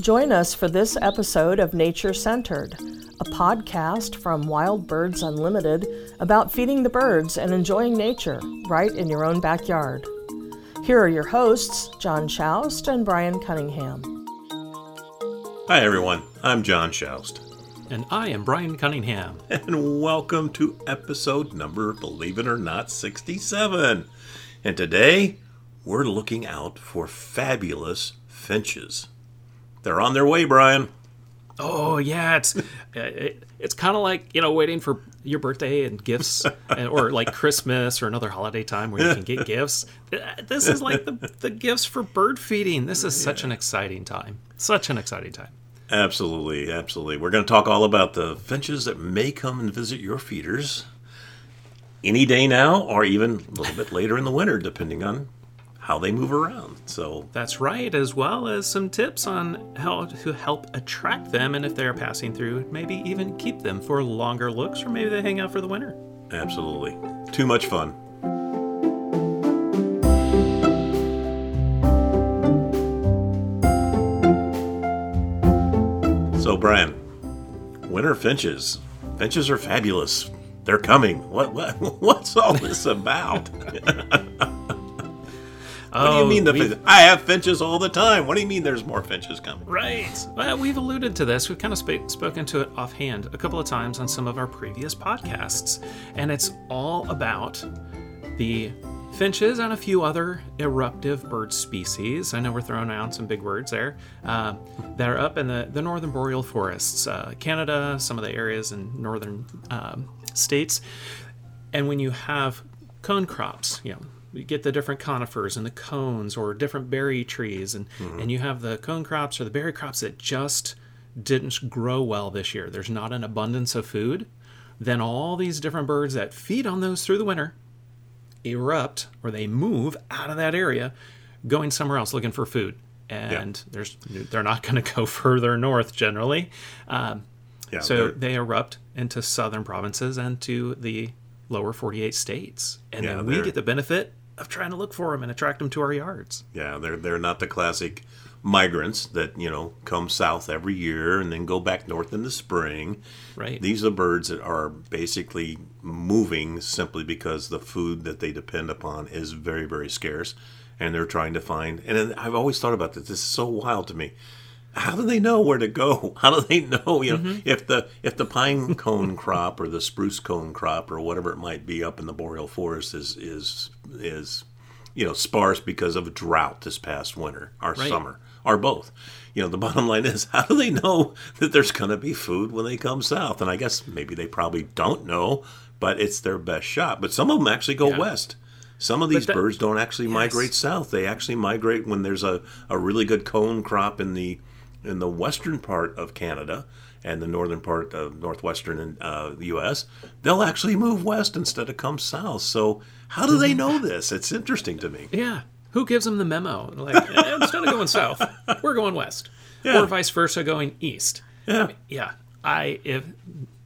Join us for this episode of Nature Centered, a podcast from Wild Birds Unlimited about feeding the birds and enjoying nature right in your own backyard. Here are your hosts, John Schaust and Brian Cunningham. Hi, everyone. I'm John Schaust. And I am Brian Cunningham. And welcome to episode number, believe it or not, 67. And today, we're looking out for fabulous finches. They're on their way, Brian. Oh yeah, it's it, it's kind of like you know waiting for your birthday and gifts, or like Christmas or another holiday time where you can get gifts. This is like the, the gifts for bird feeding. This is such an exciting time. Such an exciting time. Absolutely, absolutely. We're going to talk all about the finches that may come and visit your feeders any day now, or even a little bit later in the winter, depending on how they move around. So that's right, as well as some tips on how to help attract them, and if they're passing through, maybe even keep them for longer looks, or maybe they hang out for the winter. Absolutely, too much fun. So, Brian, winter finches. Finches are fabulous. They're coming. What what what's all this about? What do you mean the finches? I have finches all the time. What do you mean there's more finches coming? Right. Well, we've alluded to this. We've kind of sp- spoken to it offhand a couple of times on some of our previous podcasts. And it's all about the finches and a few other eruptive bird species. I know we're throwing out some big words there uh, that are up in the, the northern boreal forests, uh, Canada, some of the areas in northern um, states. And when you have cone crops, you know, you get the different conifers and the cones or different berry trees and mm-hmm. and you have the cone crops or the berry crops that just didn't grow well this year. There's not an abundance of food. Then all these different birds that feed on those through the winter erupt or they move out of that area going somewhere else looking for food. And yeah. there's they're not going to go further north generally. Um, yeah, so they're... they erupt into southern provinces and to the lower 48 states. And yeah, then we get the benefit of trying to look for them and attract them to our yards. Yeah, they're they're not the classic migrants that you know come south every year and then go back north in the spring. Right. These are birds that are basically moving simply because the food that they depend upon is very very scarce, and they're trying to find. And I've always thought about this. This is so wild to me how do they know where to go? How do they know, you know, mm-hmm. if the if the pine cone crop or the spruce cone crop or whatever it might be up in the boreal forest is is is you know sparse because of drought this past winter or right. summer or both. You know, the bottom line is how do they know that there's going to be food when they come south? And I guess maybe they probably don't know, but it's their best shot. But some of them actually go yeah. west. Some of these that, birds don't actually yes. migrate south. They actually migrate when there's a, a really good cone crop in the in the western part of Canada and the northern part of northwestern uh, the U.S., they'll actually move west instead of come south. So how do they know this? It's interesting to me. Yeah. Who gives them the memo? Like eh, instead of going south, we're going west, yeah. or vice versa, going east. Yeah. I mean, yeah. I if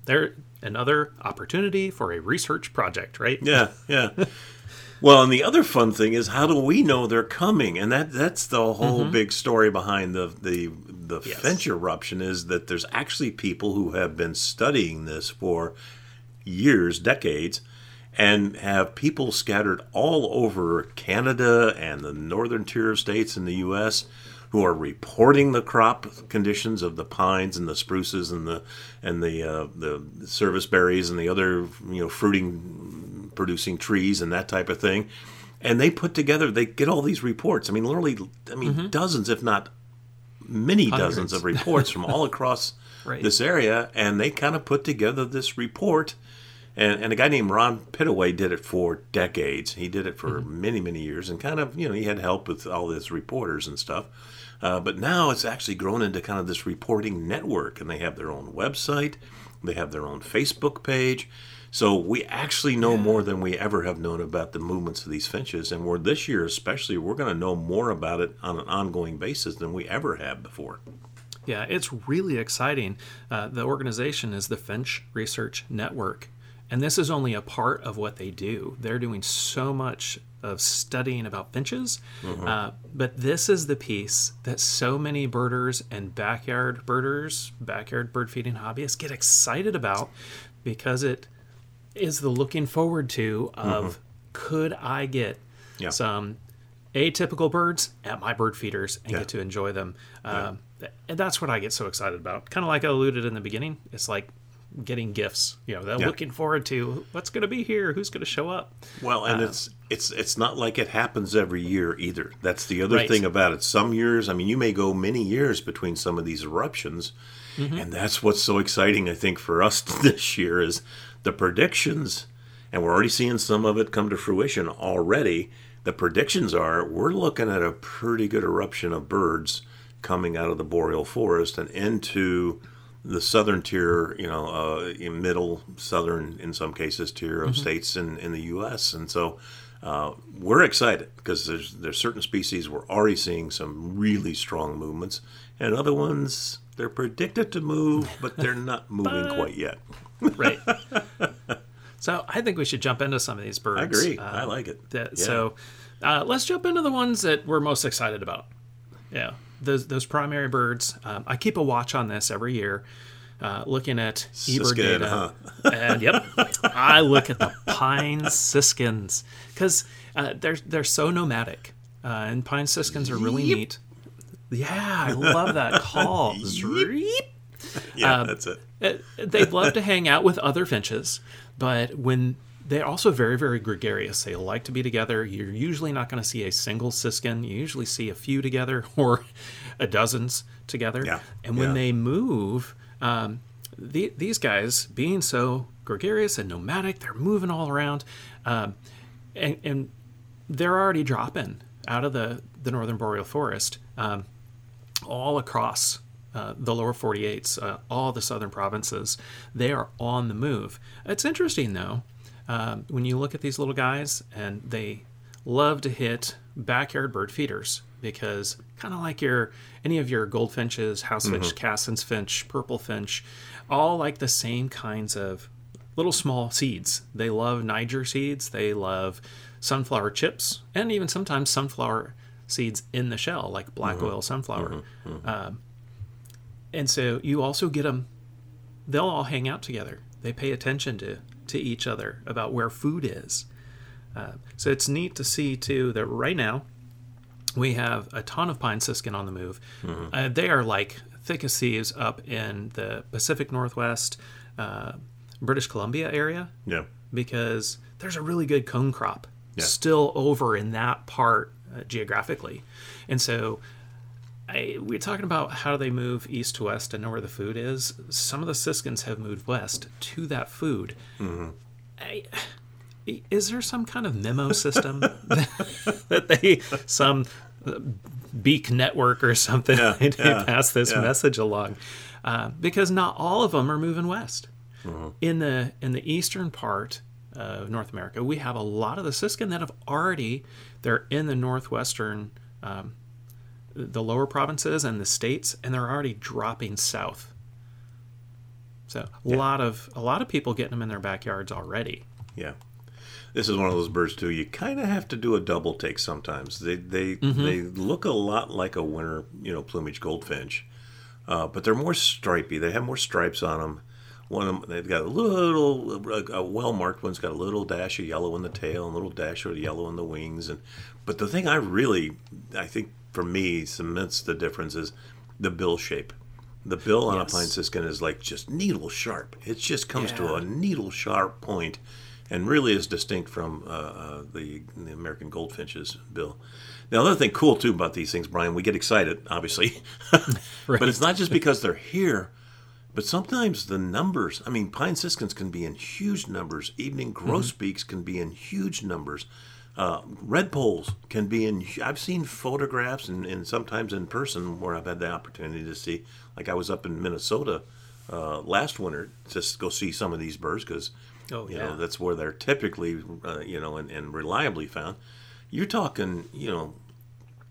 there another opportunity for a research project, right? Yeah. Yeah. Well, and the other fun thing is how do we know they're coming? And that that's the whole mm-hmm. big story behind the the the yes. finch eruption is that there's actually people who have been studying this for years, decades, and have people scattered all over Canada and the northern tier of states in the U.S. who are reporting the crop conditions of the pines and the spruces and the and the uh, the service berries and the other you know fruiting producing trees and that type of thing. And they put together, they get all these reports. I mean, literally, I mean, mm-hmm. dozens, if not many Hundreds. dozens of reports from all across right. this area, and they kind of put together this report. And, and a guy named Ron Pittaway did it for decades. He did it for mm-hmm. many, many years, and kind of, you know, he had help with all his reporters and stuff. Uh, but now it's actually grown into kind of this reporting network, and they have their own website, they have their own Facebook page, so we actually know yeah. more than we ever have known about the movements of these finches, and we're this year especially we're going to know more about it on an ongoing basis than we ever have before. Yeah, it's really exciting. Uh, the organization is the Finch Research Network, And this is only a part of what they do. They're doing so much of studying about finches. Mm-hmm. Uh, but this is the piece that so many birders and backyard birders, backyard bird feeding hobbyists get excited about because it is the looking forward to of mm-hmm. could I get yeah. some atypical birds at my bird feeders and yeah. get to enjoy them. Um, yeah. And that's what I get so excited about. Kind of like I alluded in the beginning. It's like getting gifts. You know, they're yeah. looking forward to what's going to be here, who's going to show up. Well, and um, it's it's it's not like it happens every year either. That's the other right. thing about it. Some years, I mean, you may go many years between some of these eruptions, mm-hmm. and that's what's so exciting. I think for us this year is the predictions, and we're already seeing some of it come to fruition already. The predictions are we're looking at a pretty good eruption of birds coming out of the boreal forest and into the southern tier, you know, uh, middle southern in some cases tier of mm-hmm. states in, in the U.S. And so uh, we're excited because there's there's certain species we're already seeing some really strong movements, and other ones they're predicted to move, but they're not moving quite yet. right. So I think we should jump into some of these birds. I agree. Uh, I like it. That, yeah. So uh, let's jump into the ones that we're most excited about. Yeah those those primary birds. Um, I keep a watch on this every year, uh, looking at eBird data. Huh? and yep, I look at the pine siskins because uh, they're they're so nomadic, uh, and pine siskins are really yep. neat. Yeah, I love that call. yeah, um, that's it. It. They love to hang out with other finches, but when they're also very, very gregarious. They like to be together. You're usually not going to see a single siskin. You usually see a few together or a dozens together. Yeah. And when yeah. they move, um, the, these guys, being so gregarious and nomadic, they're moving all around, um, and, and, they're already dropping out of the, the northern boreal forest um, all across uh, the lower 48s, uh, all the southern provinces. They are on the move. It's interesting, though, um, when you look at these little guys, and they love to hit backyard bird feeders because kind of like your any of your goldfinches, house finch, mm-hmm. Cassin's finch, purple finch, all like the same kinds of little small seeds. They love Niger seeds. They love sunflower chips, and even sometimes sunflower seeds in the shell, like black mm-hmm. oil sunflower. Mm-hmm. mm-hmm. Um, and so you also get them. They'll all hang out together. They pay attention to to each other about where food is. Uh, so it's neat to see too that right now we have a ton of pine siskin on the move. Mm-hmm. Uh, they are like thick as thieves up in the Pacific Northwest, uh, British Columbia area. Yeah, because there's a really good cone crop yeah. still over in that part uh, geographically, and so I, we're talking about how they move east to west and know where the food is. Some of the Siskins have moved west to that food. Mm-hmm. I, is there some kind of memo system that they some beak network or something yeah, they yeah, pass this yeah. message along? Uh, because not all of them are moving west. Mm-hmm. In the in the eastern part of North America, we have a lot of the Siskin that have already they're in the northwestern. Um, the lower provinces and the states, and they're already dropping south. So a yeah. lot of a lot of people getting them in their backyards already. Yeah, this is one of those birds too. You kind of have to do a double take sometimes. They they mm-hmm. they look a lot like a winter you know plumage goldfinch, uh, but they're more stripy. They have more stripes on them. One of them, they've got a little, a, a well marked one's got a little dash of yellow in the tail and a little dash of yellow in the wings. And but the thing I really, I think for me cements the difference is the bill shape. The bill on yes. a pine siskin is like just needle sharp. It just comes yeah. to a needle sharp point, and really is distinct from uh, uh, the, the American goldfinch's bill. Now, another thing cool too about these things, Brian, we get excited, obviously, right. but it's not just because they're here, but sometimes the numbers. I mean, pine siskins can be in huge numbers. Evening grosbeaks mm-hmm. can be in huge numbers. Uh, redpolls can be in. I've seen photographs and, and sometimes in person where I've had the opportunity to see. Like I was up in Minnesota uh, last winter just to go see some of these birds because oh, you yeah. know that's where they're typically uh, you know and, and reliably found. You're talking you know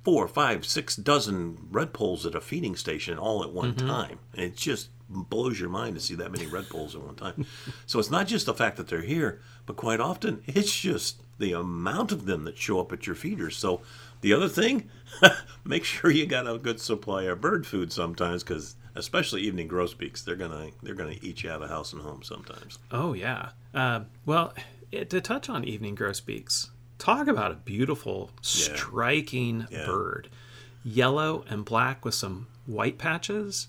four, five, six dozen redpolls at a feeding station all at one mm-hmm. time. And it's just blows your mind to see that many redpolls at one time. so it's not just the fact that they're here, but quite often it's just the amount of them that show up at your feeders. So the other thing, make sure you got a good supply of bird food sometimes, because especially evening grosbeaks, they're gonna they're gonna eat you out of house and home sometimes. Oh yeah. Uh, well, it, to touch on evening grosbeaks, talk about a beautiful, striking Yeah. bird, yellow and black with some white patches.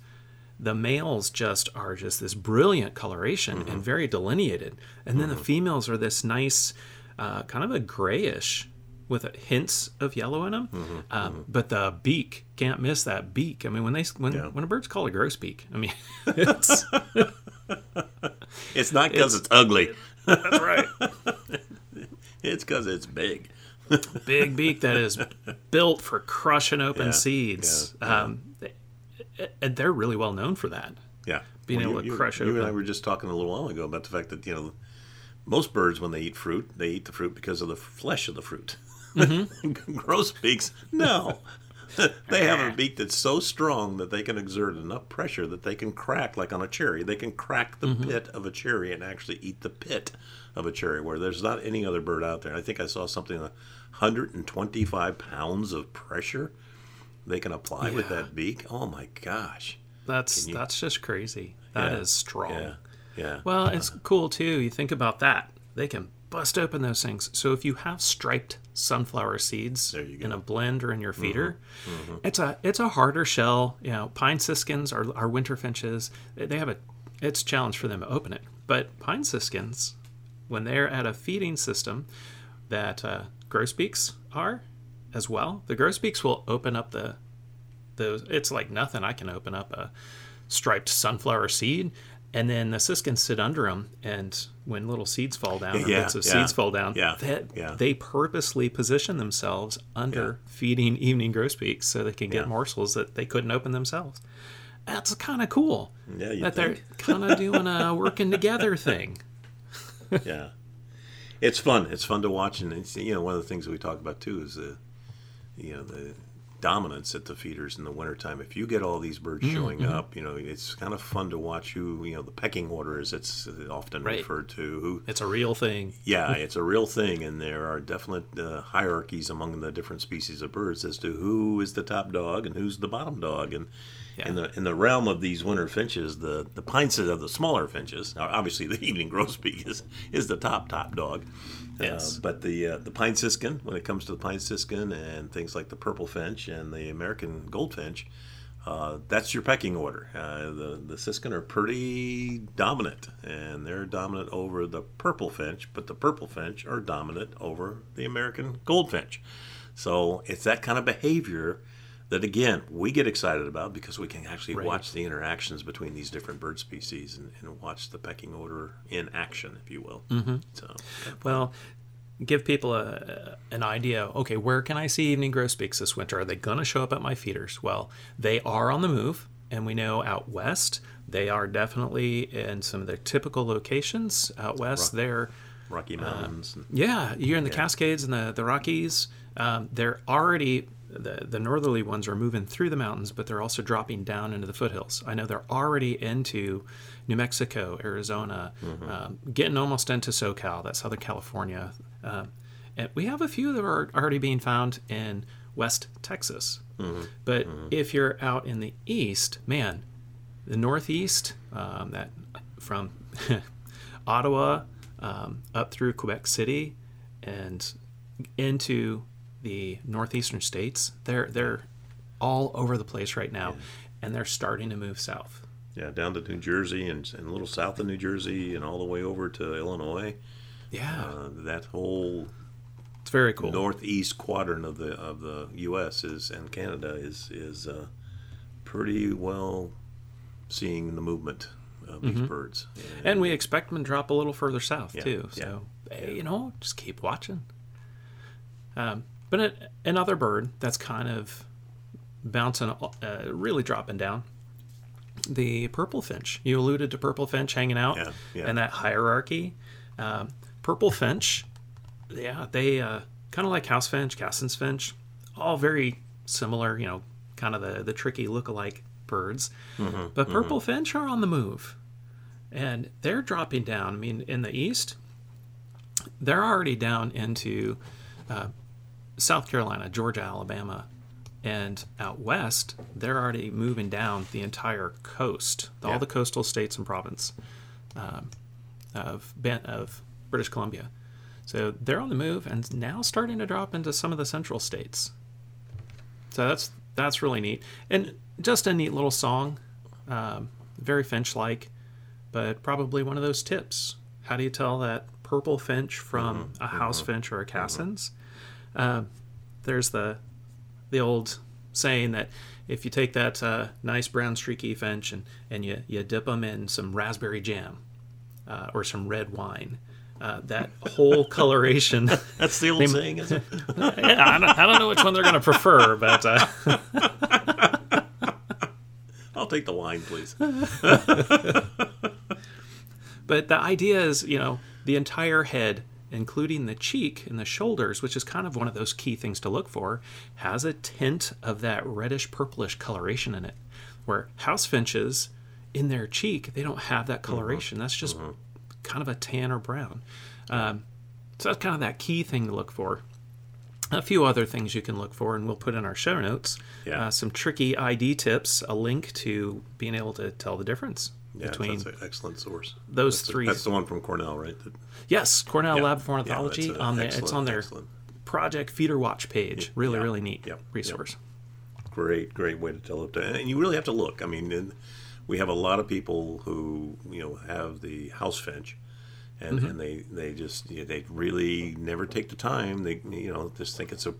The males just are just this brilliant coloration Mm-hmm. and very delineated, and then the females are this nice, uh, kind of a grayish with hints of yellow in them. Mm-hmm. Um, but the beak can't miss that beak. I mean, when they when Yeah. when a bird's called a grosbeak, I mean, it's It's not because it's, ugly; that's right. it's because it's big. big beak that is built for crushing open Yeah, seeds. yeah, yeah. Um, they- and they're really well known for that. Yeah, Being able you, to you- crush You and I were just talking a little while ago about the fact that you know most birds when they eat fruit, they eat the fruit because of the flesh of the fruit. Mm-hmm. Grosbeaks, no. they have a beak that's so strong that they can exert enough pressure that they can crack, like on a cherry. They can crack the Mm-hmm. pit of a cherry and actually eat the pit of a cherry, where there's not any other bird out there. I think I saw something like 125 pounds of pressure they can apply with that beak. Oh my gosh! That's you- that's just crazy. That is Yeah, strong. Yeah, yeah. Well, it's cool too. You think about that. They can bust open those things. So if you have striped sunflower seeds There you go. Mm-hmm. in a blend or in your feeder, it's a it's a harder shell. You know, pine siskins are, are winter finches. They they have a it's a challenge for them to open it. But pine siskins, when they're at a feeding system that uh, grosbeaks are as well, the grosbeaks will open up the those. It's like nothing. I can open up a striped sunflower seed, and then the siskins sit under them. And when little seeds fall down, or Yeah, bits of yeah, seeds fall down, yeah, that, yeah. they purposely position themselves under feeding evening grosbeaks so they can get morsels that they couldn't open themselves. That's kind of cool. Yeah, you that they're kind of doing a working together thing. yeah, it's fun. It's fun to watch, and it's, you know one of the things that we talk about too is the, you know, the dominance at the feeders in the wintertime. If you get all these birds Mm-hmm, showing up, you know, it's kind of fun to watch who, you know, the pecking order as it's often Right. referred to. Who, It's a real thing. yeah, it's a real thing, and there are definite uh, hierarchies among the different species of birds as to who is the top dog and who's the bottom dog. And in the in the realm of these winter finches, the the pine sit of the smaller finches. Now, obviously, the evening grosbeak is is the top top dog. Yes. Uh, but the uh, the pine siskin, when it comes to the pine siskin and things like the purple finch and the American goldfinch, uh, that's your pecking order. Uh, the the siskin are pretty dominant, and they're dominant over the purple finch, but the purple finch are dominant over the American goldfinch. So it's that kind of behavior that again we get excited about because we can actually Right. watch the interactions between these different bird species and, and watch the pecking order in action, if you will. Mm-hmm. So Well, give people a, an idea. Okay, where can I see evening grosbeaks this winter? Are they going to show up at my feeders? Well, they are on the move, and we know out west they are definitely in some of their typical locations out west. They're Rocky Mountains. and, yeah, you're in the Cascades and the the Rockies. Um, they're already the the northerly ones are moving through the mountains, but they're also dropping down into the foothills. I know they're already into New Mexico, Arizona, um, getting almost into SoCal, that's Southern California. Um, and we have a few that are already being found in West Texas. But if you're out in the east, man, the northeast, um, that from Ottawa um, up through Quebec City and into the northeastern states, they're they're all over the place right now, and they're starting to move south. yeah, down to New Jersey and, and a little south of New Jersey and all the way over to Illinois. Yeah, Uh, that whole it's very cool. northeast quadrant of the of the U.S. is and Canada is is uh, pretty well seeing the movement of these birds. and we expect them to drop a little further south Yeah, too. yeah, So eh, you know, just keep watching. Um, but it, another bird that's kind of bouncing, uh, really dropping down. The purple finch. You alluded to purple finch hanging out Yeah, yeah. and that hierarchy. Um, purple finch, yeah, they uh, kind of like house finch, Cassin's finch, all very similar. You know, kind of the the tricky look-alike birds. but purple finch are on the move. And they're dropping down. I mean, in the east, they're already down into uh, South Carolina, Georgia, Alabama, and out west, they're already moving down the entire coast, all Yeah. the coastal states and province um, of Ben- of British Columbia. So they're on the move and now starting to drop into some of the central states. So that's that's really neat and just a neat little song, um, very finch-like, but probably one of those tips. How do you tell that purple finch from a house finch or a Cassins? Um, there's the the old saying that if you take that uh, nice brown streaky finch and, and you, you dip them in some raspberry jam uh, or some red wine, uh, that whole coloration. That's the old saying, is it? yeah, I, don't, I don't know which one they're going to prefer, but uh, I'll take the wine, please. but the idea is, you know, the entire head, including the cheek and the shoulders, which is kind of one of those key things to look for, has a tint of that reddish purplish coloration in it. Where house finches, in their cheek, they don't have that coloration. That's just kind of a tan or brown. Um, so that's kind of that key thing to look for. A few other things you can look for, and we'll put in our show notes. Yeah. Uh, some tricky ID tips, a link to being able to tell the difference Yeah, between that's an excellent source. those That's the- three. that's the one from Cornell, right? That- Yes, Cornell Yeah. Lab of Yeah, Ornithology a on the it's on their excellent. Project Feeder Watch page. Really, Yeah. really neat resource. great great way to tell it and you really have to look i mean we have a lot of people who you know have the house finch and, Mm-hmm. and they they just you know, they really never take the time they you know just think it's a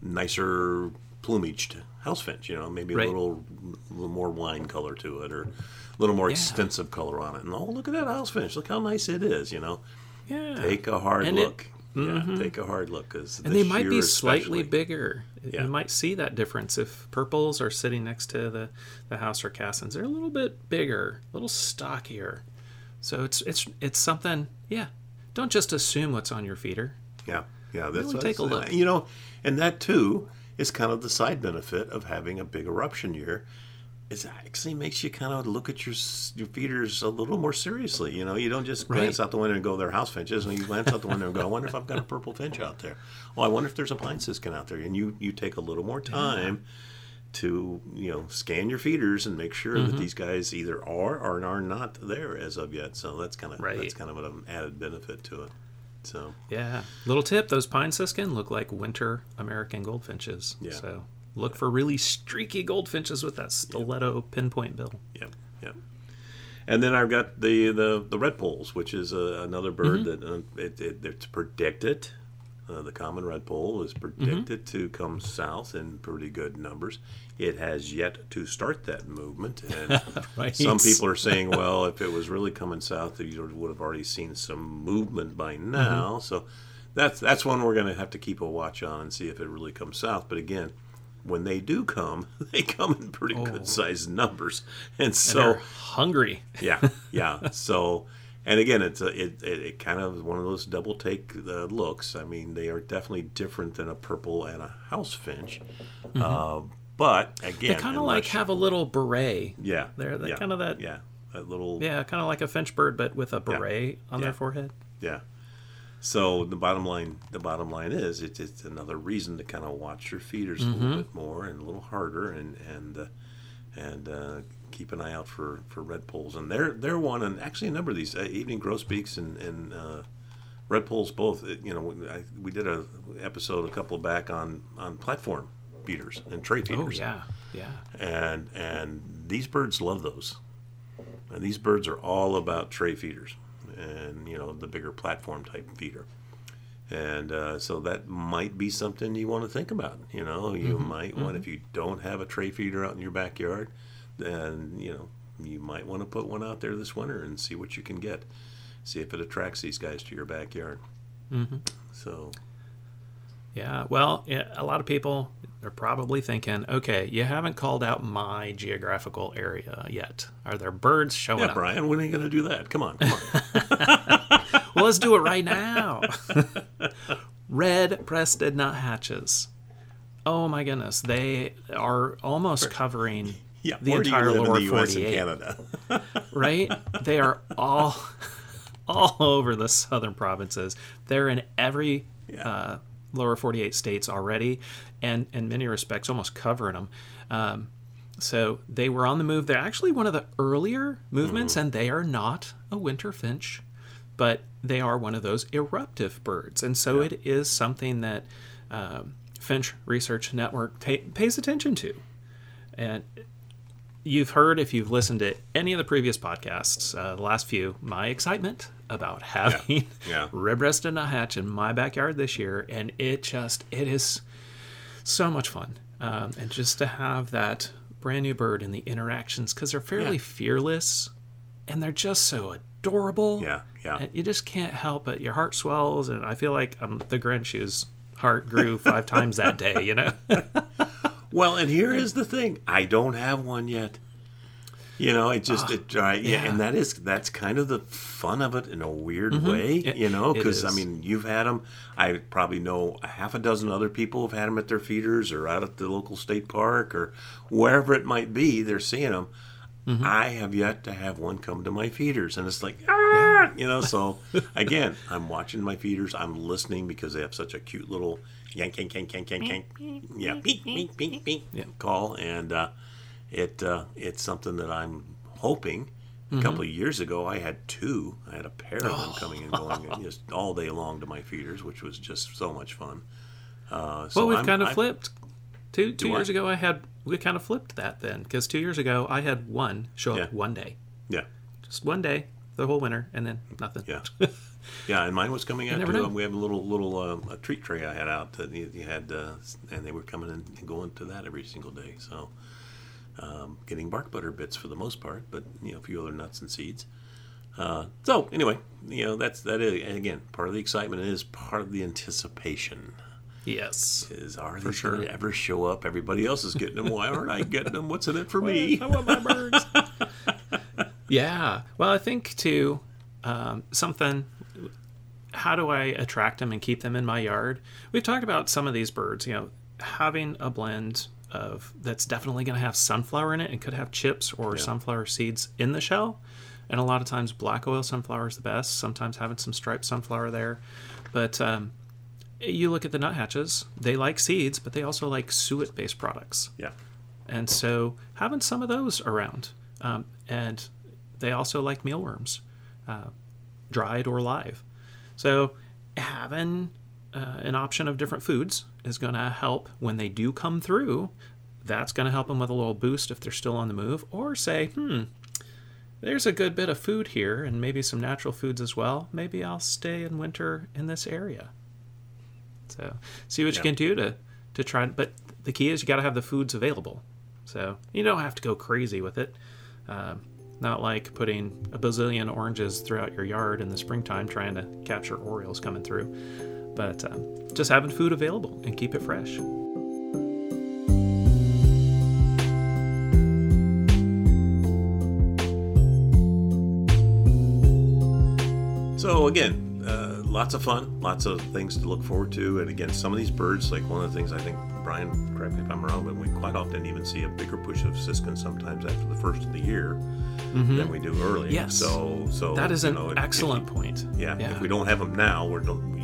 nicer plumaged house finch you know maybe Right. a little little more wine color to it or a little more Yeah. extensive color on it and oh look at that house finch look how nice it is you know Yeah. take a hard And it- look yeah mm-hmm. take a hard look because and they might be slightly bigger. Yeah. You might see that difference if purples are sitting next to the, the house or cassins. They're a little bit bigger, a little stockier. So it's it's it's something. Yeah, don't just assume what's on your feeder. Yeah, yeah. That's Really take a look. You know, and that too is kind of the side benefit of having a big eruption year. It actually makes you kind of look at your your feeders a little more seriously. You know, you don't just glance Right. out the window and go, "There are house finches," and you glance out the window and go, "I wonder if I've got a purple finch out there." Well, I wonder if there's a pine siskin out there, and you you take a little more time. To you know, scan your feeders and make sure Mm-hmm. that these guys either are or are not there as of yet. So that's kind of Right. that's kind of an added benefit to it. So Yeah. Little tip: those pine siskin look like winter American goldfinches. Yeah. So look for really streaky goldfinches with that stiletto pinpoint bill. Yep, yep. And then I've got the the, the redpolls, which is uh, another bird that uh, it, it, it's predicted. Uh, the common redpoll is predicted to come south in pretty good numbers. It has yet to start that movement, and Right. some people are saying, well, if it was really coming south, you would have already seen some movement by now. So that's that's one we're going to have to keep a watch on and see if it really comes south. But again, when they do come, they come in pretty good sized numbers, and so They're hungry. yeah, yeah. So, and again, it's a, it, it, it kind of one of those double take uh, looks. I mean, they are definitely different than a purple and a house finch. Uh, but again, Mm-hmm. They kind of like have a little beret. yeah, they're- they're yeah, kinda that- yeah, that little Yeah, kind of like a finch bird, but with a beret on Yeah. their forehead. Yeah. So the bottom line, the bottom line is, it's, it's another reason to kind of watch your feeders a Mm-hmm. little bit more and a little harder, and and uh, and uh, keep an eye out for, for redpolls. And they're they're one, and actually a number of these uh, evening grosbeaks and and uh, redpolls both. uh, You know, we- I, we did a episode a couple back on on platform feeders and tray feeders. Oh yeah, yeah. and and these birds love those. And these birds are all about tray feeders, and you know the bigger platform type feeder. And uh, so that might be something you want to think about. You know, you might want if you don't have a tray feeder out in your backyard, then you know you might want to put one out there this winter and see what you can get. See if it attracts these guys to your backyard. Mm-hmm. So Yeah, well, a lot of people are probably thinking, okay, you haven't called out my geographical area yet. Are there birds showing yeah, up? Brian, when are you going to do that? Come on, come on. Well, let's do it right now. Red breasted nuthatches. Oh my goodness, they are almost covering Yeah, the where do you entire lower the U.S. 48. and Canada? right? They are all all over the southern provinces. They're in every uh, lower 48 states already, and in many respects, almost covering them. Um, so they were on the move. They're actually one of the earlier movements, and they are not a winter finch, but they are one of those eruptive birds. And so it is something that um, Finch Research Network ta pays attention to. And you've heard if you've listened to any of the previous podcasts, uh, the last few, my excitement about having Yeah. red-breasted nuthatch in my backyard this year, and it just it is so much fun, um, and just to have that brand new bird and the interactions because they're fairly Yeah. fearless, and they're just so adorable. Yeah, yeah. And you just can't help it. Your heart swells, and I feel like um, the Grinch whose heart grew five times that day. You know. Well, and here is the thing: I don't have one yet. You know, it just it uh, yeah, yeah. and that is that's kind of the fun of it in a weird way. It- you know, because I mean, you've had them. I probably know a half a dozen other people have had them at their feeders or out at the local state park or wherever it might be. They're seeing them. Mm-hmm. I have yet to have one come to my feeders, and it's like, ah, you know. So again, I'm watching my feeders. I'm listening because they have such a cute little yank, yank, yank, yank, yank, yank, yeah, beep, beep, beep, beep call, and uh, it uh, it's something that I'm hoping. A couple of years ago, I had two. I had a pair of them coming and going just all day long to my feeders, which was just so much fun. Uh, so well, we've I'm- kind of I'm- flipped. Two two years I? ago, I had we kind of flipped that then because two years ago I had one show up Yeah. one day, Yeah, just one day the whole winter, and then nothing. Yeah, yeah, and mine was coming out too. We have a little little um, a treat tray I had out that you, you had, uh, and they were coming and going to that every single day. So, um, getting bark butter bits for the most part, but you know a few other nuts and seeds. Uh, so anyway, you know that's that is again part of the excitement is part of the anticipation. Yes. Is are they sure. going ever show up? Everybody else is getting them. Why aren't I getting them? What's in it for me? I want my birds. yeah. Well, I think too, um, something. How do I attract them and keep them in my yard? We've talked about some of these birds. You know, having a blend of that's definitely going to have sunflower in it and could have chips or sunflower seeds in the shell. And a lot of times, black oil sunflower is the best. Sometimes having some striped sunflower there, but um, you look at the nuthatches; they like seeds, but they also like suet-based products Yeah, and so having some of those around um, and they also like mealworms uh, dried or live so having uh, an option of different foods is going to help when they do come through that's going to help them with a little boost if they're still on the move or say hmm there's a good bit of food here and maybe some natural foods as well maybe i'll stay in winter in this area so see what you can do to to try. But the key is you got to have the foods available. So you don't have to go crazy with it. Um, not like putting a bazillion oranges throughout your yard in the springtime trying to capture orioles coming through. But um, just having food available and keep it fresh. So again, uh, lots of fun, lots of things to look forward to, and again, some of these birds, like one of the things I think Brian, correct me if I'm wrong, but we quite often even see a bigger push of siskins sometimes after the first of the year than we do early. Mm-hmm. Yes. So, so That is an know, excellent If, point. yeah, If we don't have them now, we're don't,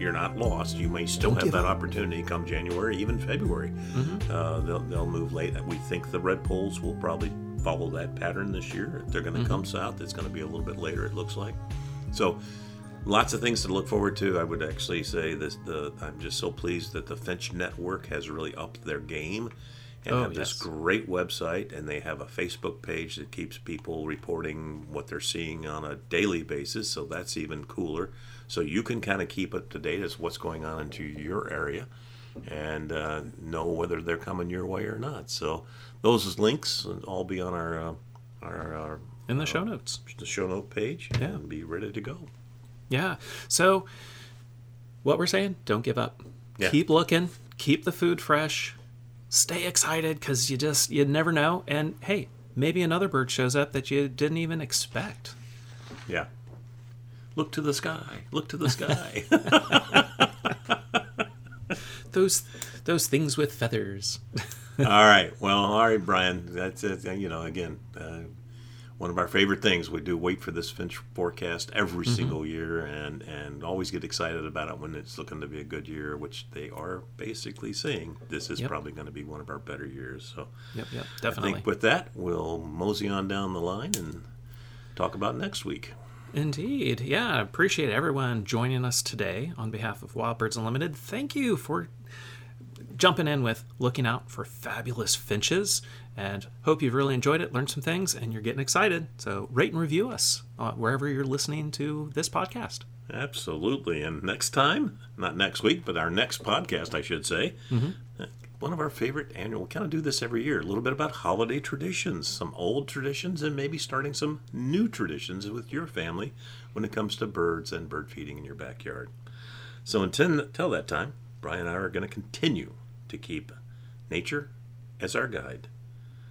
you're not lost. You may still Don't have that up. opportunity come January, even February. Mm-hmm. Uh, they'll they'll move late. We think the redpolls will probably follow that pattern this year. If they're going to come Mm-hmm. south, it's going to be a little bit later. It looks like. So, lots of things to look forward to. I would actually say this: the I'm just so pleased that the Finch Network has really upped their game and Oh, have this yes. great website, and they have a Facebook page that keeps people reporting what they're seeing on a daily basis. So that's even cooler. So you can kind of keep up to date as what's going on into your area and uh, know whether they're coming your way or not. So those links will all be on our uh, our, our In the show notes. the show note page Yeah. and be ready to go. Yeah. So what we're saying, don't give up. Yeah. Keep looking, keep the food fresh, stay excited because you just you never know. And hey, maybe another bird shows up that you didn't even expect. Yeah. Look to the sky. Look to the sky. Those those things with feathers. all right. Well, all right, Brian. That's it. You know, again, uh, one of our favorite things. We do wait for this finch forecast every mm-hmm. single year, and and always get excited about it when it's looking to be a good year, which they are basically saying this is yep. probably going to be one of our better years. So, yep, yep, definitely. I think with that, we'll mosey on down the line and talk about next week. Indeed. Yeah, appreciate everyone joining us today on behalf of Wild Birds Unlimited. Thank you for jumping in with looking out for fabulous finches and hope you've really enjoyed it, learned some things, and you're getting excited. So rate and review us uh, wherever you're listening to this podcast. Absolutely. And next time, not next week, but our next podcast, I should say, mm-hmm. Uh, one of our favorite annual, we kind of do this every year, a little bit about holiday traditions, some old traditions, and maybe starting some new traditions with your family when it comes to birds and bird feeding in your backyard. So until, until that time, Brian and I are going to continue to keep nature as our guide.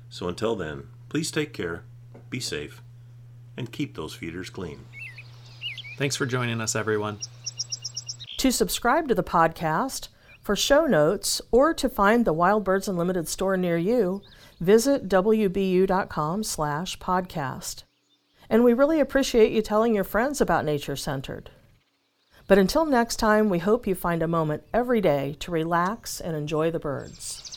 So until then, please take care, be safe, and keep those feeders clean. Thanks for joining us, everyone. To subscribe to the podcast, for show notes, or to find the Wild Birds Unlimited store near you, visit wbu.com slash podcast. And we really appreciate you telling your friends about Nature Centered. But until next time, we hope you find a moment every day to relax and enjoy the birds.